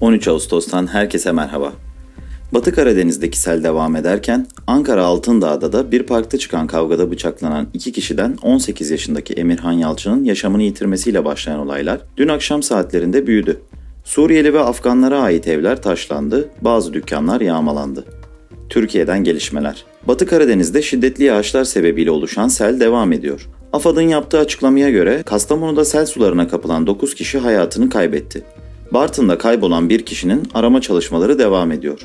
13 Ağustos'tan herkese merhaba. Batı Karadeniz'deki sel devam ederken Ankara Altındağ'da da bir parkta çıkan kavgada bıçaklanan iki kişiden 18 yaşındaki Emirhan Yalçın'ın yaşamını yitirmesiyle başlayan olaylar dün akşam saatlerinde büyüdü. Suriyeli ve Afganlara ait evler taşlandı, bazı dükkanlar yağmalandı. Türkiye'den gelişmeler. Batı Karadeniz'de şiddetli yağışlar sebebiyle oluşan sel devam ediyor. AFAD'ın yaptığı açıklamaya göre Kastamonu'da sel sularına kapılan 9 kişi hayatını kaybetti. Bartın'da kaybolan bir kişinin arama çalışmaları devam ediyor.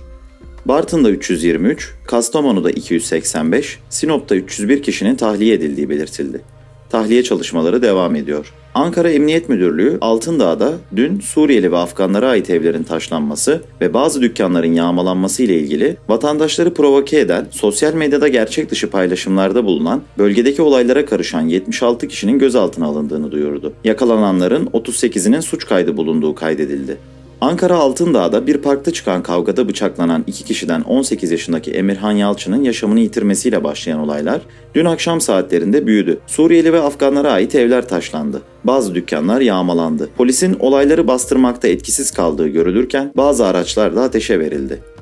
Bartın'da 323, Kastamonu'da 285, Sinop'ta 301 kişinin tahliye edildiği belirtildi. Tahliye çalışmaları devam ediyor. Ankara Emniyet Müdürlüğü Altındağ'da dün Suriyeli ve Afganlara ait evlerin taşlanması ve bazı dükkanların yağmalanması ile ilgili vatandaşları provoke eden, sosyal medyada gerçek dışı paylaşımlarda bulunan, bölgedeki olaylara karışan 76 kişinin gözaltına alındığını duyurdu. Yakalananların 38'inin suç kaydı bulunduğu kaydedildi. Ankara Altındağ'da bir parkta çıkan kavgada bıçaklanan iki kişiden 18 yaşındaki Emirhan Yalçın'ın yaşamını yitirmesiyle başlayan olaylar dün akşam saatlerinde büyüdü. Suriyeli ve Afganlara ait evler taşlandı. Bazı dükkanlar yağmalandı. Polisin olayları bastırmakta etkisiz kaldığı görülürken bazı araçlar da ateşe verildi.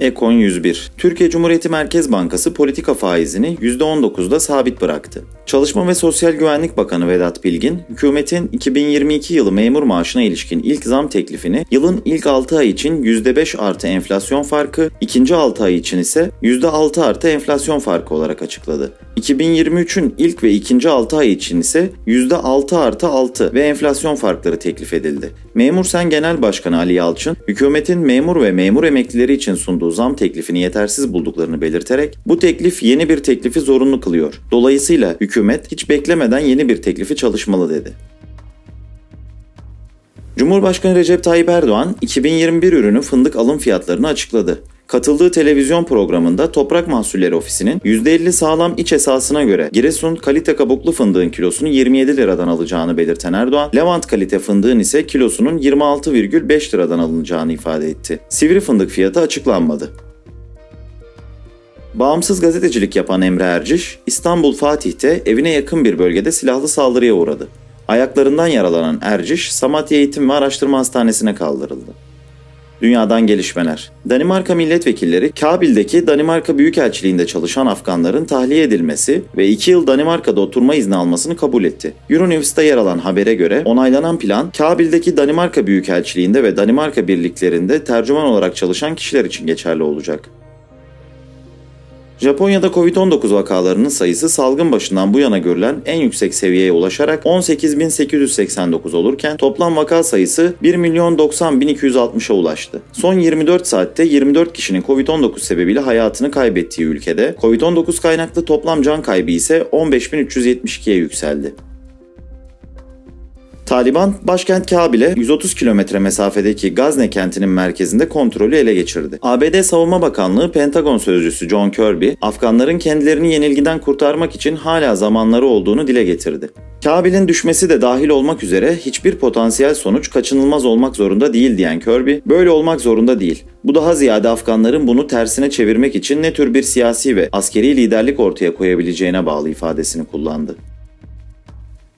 Ekon 101. Türkiye Cumhuriyeti Merkez Bankası politika faizini %19'da sabit bıraktı. Çalışma ve Sosyal Güvenlik Bakanı Vedat Bilgin, hükümetin 2022 yılı memur maaşına ilişkin ilk zam teklifini yılın ilk 6 ay için %5 artı enflasyon farkı, ikinci 6 ay için ise %6 artı enflasyon farkı olarak açıkladı. 2023'ün ilk ve ikinci 6 ay için ise %6 artı 6 ve enflasyon farkları teklif edildi. Memur Sen Genel Başkanı Ali Yalçın, hükümetin memur ve memur emeklileri için sunduğu zam teklifini yetersiz bulduklarını belirterek bu teklif yeni bir teklifi zorunlu kılıyor. Dolayısıyla hükümet hiç beklemeden yeni bir teklifi çalışmalı dedi. Cumhurbaşkanı Recep Tayyip Erdoğan 2021 ürünü fındık alım fiyatlarını açıkladı. Katıldığı televizyon programında Toprak Mahsulleri Ofisi'nin %50 sağlam iç esasına göre Giresun kalite kabuklu fındığın kilosunu 27 liradan alacağını belirten Erdoğan, Levant kalite fındığın ise kilosunun 26,5 liradan alınacağını ifade etti. Sivri fındık fiyatı açıklanmadı. Bağımsız gazetecilik yapan Emre Erciş, İstanbul Fatih'te evine yakın bir bölgede silahlı saldırıya uğradı. Ayaklarından yaralanan Erciş, Samatya Eğitim ve Araştırma Hastanesi'ne kaldırıldı. Dünyadan gelişmeler. Danimarka milletvekilleri Kabil'deki Danimarka Büyükelçiliğinde çalışan Afganların tahliye edilmesi ve 2 yıl Danimarka'da oturma izni almasını kabul etti. Euronews'ta yer alan habere göre onaylanan plan Kabil'deki Danimarka Büyükelçiliğinde ve Danimarka birliklerinde tercüman olarak çalışan kişiler için geçerli olacak. Japonya'da Covid-19 vakalarının sayısı salgın başından bu yana görülen en yüksek seviyeye ulaşarak 18.889 olurken toplam vaka sayısı 1.090.260'a ulaştı. Son 24 saatte 24 kişinin Covid-19 sebebiyle hayatını kaybettiği ülkede Covid-19 kaynaklı toplam can kaybı ise 15.372'ye yükseldi. Taliban başkent Kabil'e 130 kilometre mesafedeki Gazne kentinin merkezinde kontrolü ele geçirdi. ABD Savunma Bakanlığı Pentagon sözcüsü John Kirby, Afganların kendilerini yenilgiden kurtarmak için hala zamanları olduğunu dile getirdi. Kabil'in düşmesi de dahil olmak üzere hiçbir potansiyel sonuç kaçınılmaz olmak zorunda değil diyen Kirby, böyle olmak zorunda değil. Bu daha ziyade Afganların bunu tersine çevirmek için ne tür bir siyasi ve askeri liderlik ortaya koyabileceğine bağlı ifadesini kullandı.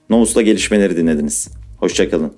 Novus'ta gelişmeleri dinlediniz. Hoşçakalın.